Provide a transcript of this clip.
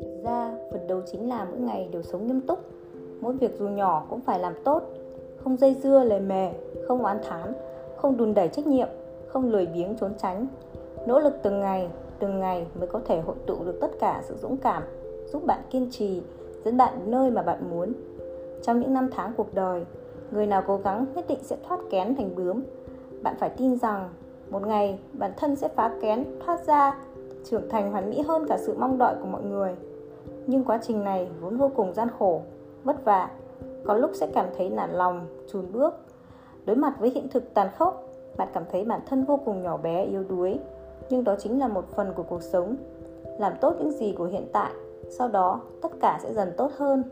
Thật ra, phần đầu chính là mỗi ngày đều sống nghiêm túc. Mỗi việc dù nhỏ cũng phải làm tốt, không dây dưa lề mề, không oán thán, không đùn đẩy trách nhiệm, không lười biếng trốn tránh. Nỗ lực từng ngày, từng ngày mới có thể hội tụ được tất cả sự dũng cảm, giúp bạn kiên trì, dẫn bạn đến nơi mà bạn muốn. Trong những năm tháng cuộc đời, người nào cố gắng nhất định sẽ thoát kén thành bướm. Bạn phải tin rằng một ngày bản thân sẽ phá kén, thoát ra, trưởng thành hoàn mỹ hơn cả sự mong đợi của mọi người. Nhưng quá trình này vốn vô cùng gian khổ, vất vả, có lúc sẽ cảm thấy nản lòng, chùn bước. Đối mặt với hiện thực tàn khốc, bạn cảm thấy bản thân vô cùng nhỏ bé, yếu đuối. Nhưng đó chính là một phần của cuộc sống. Làm tốt những gì của hiện tại, sau đó tất cả sẽ dần tốt hơn.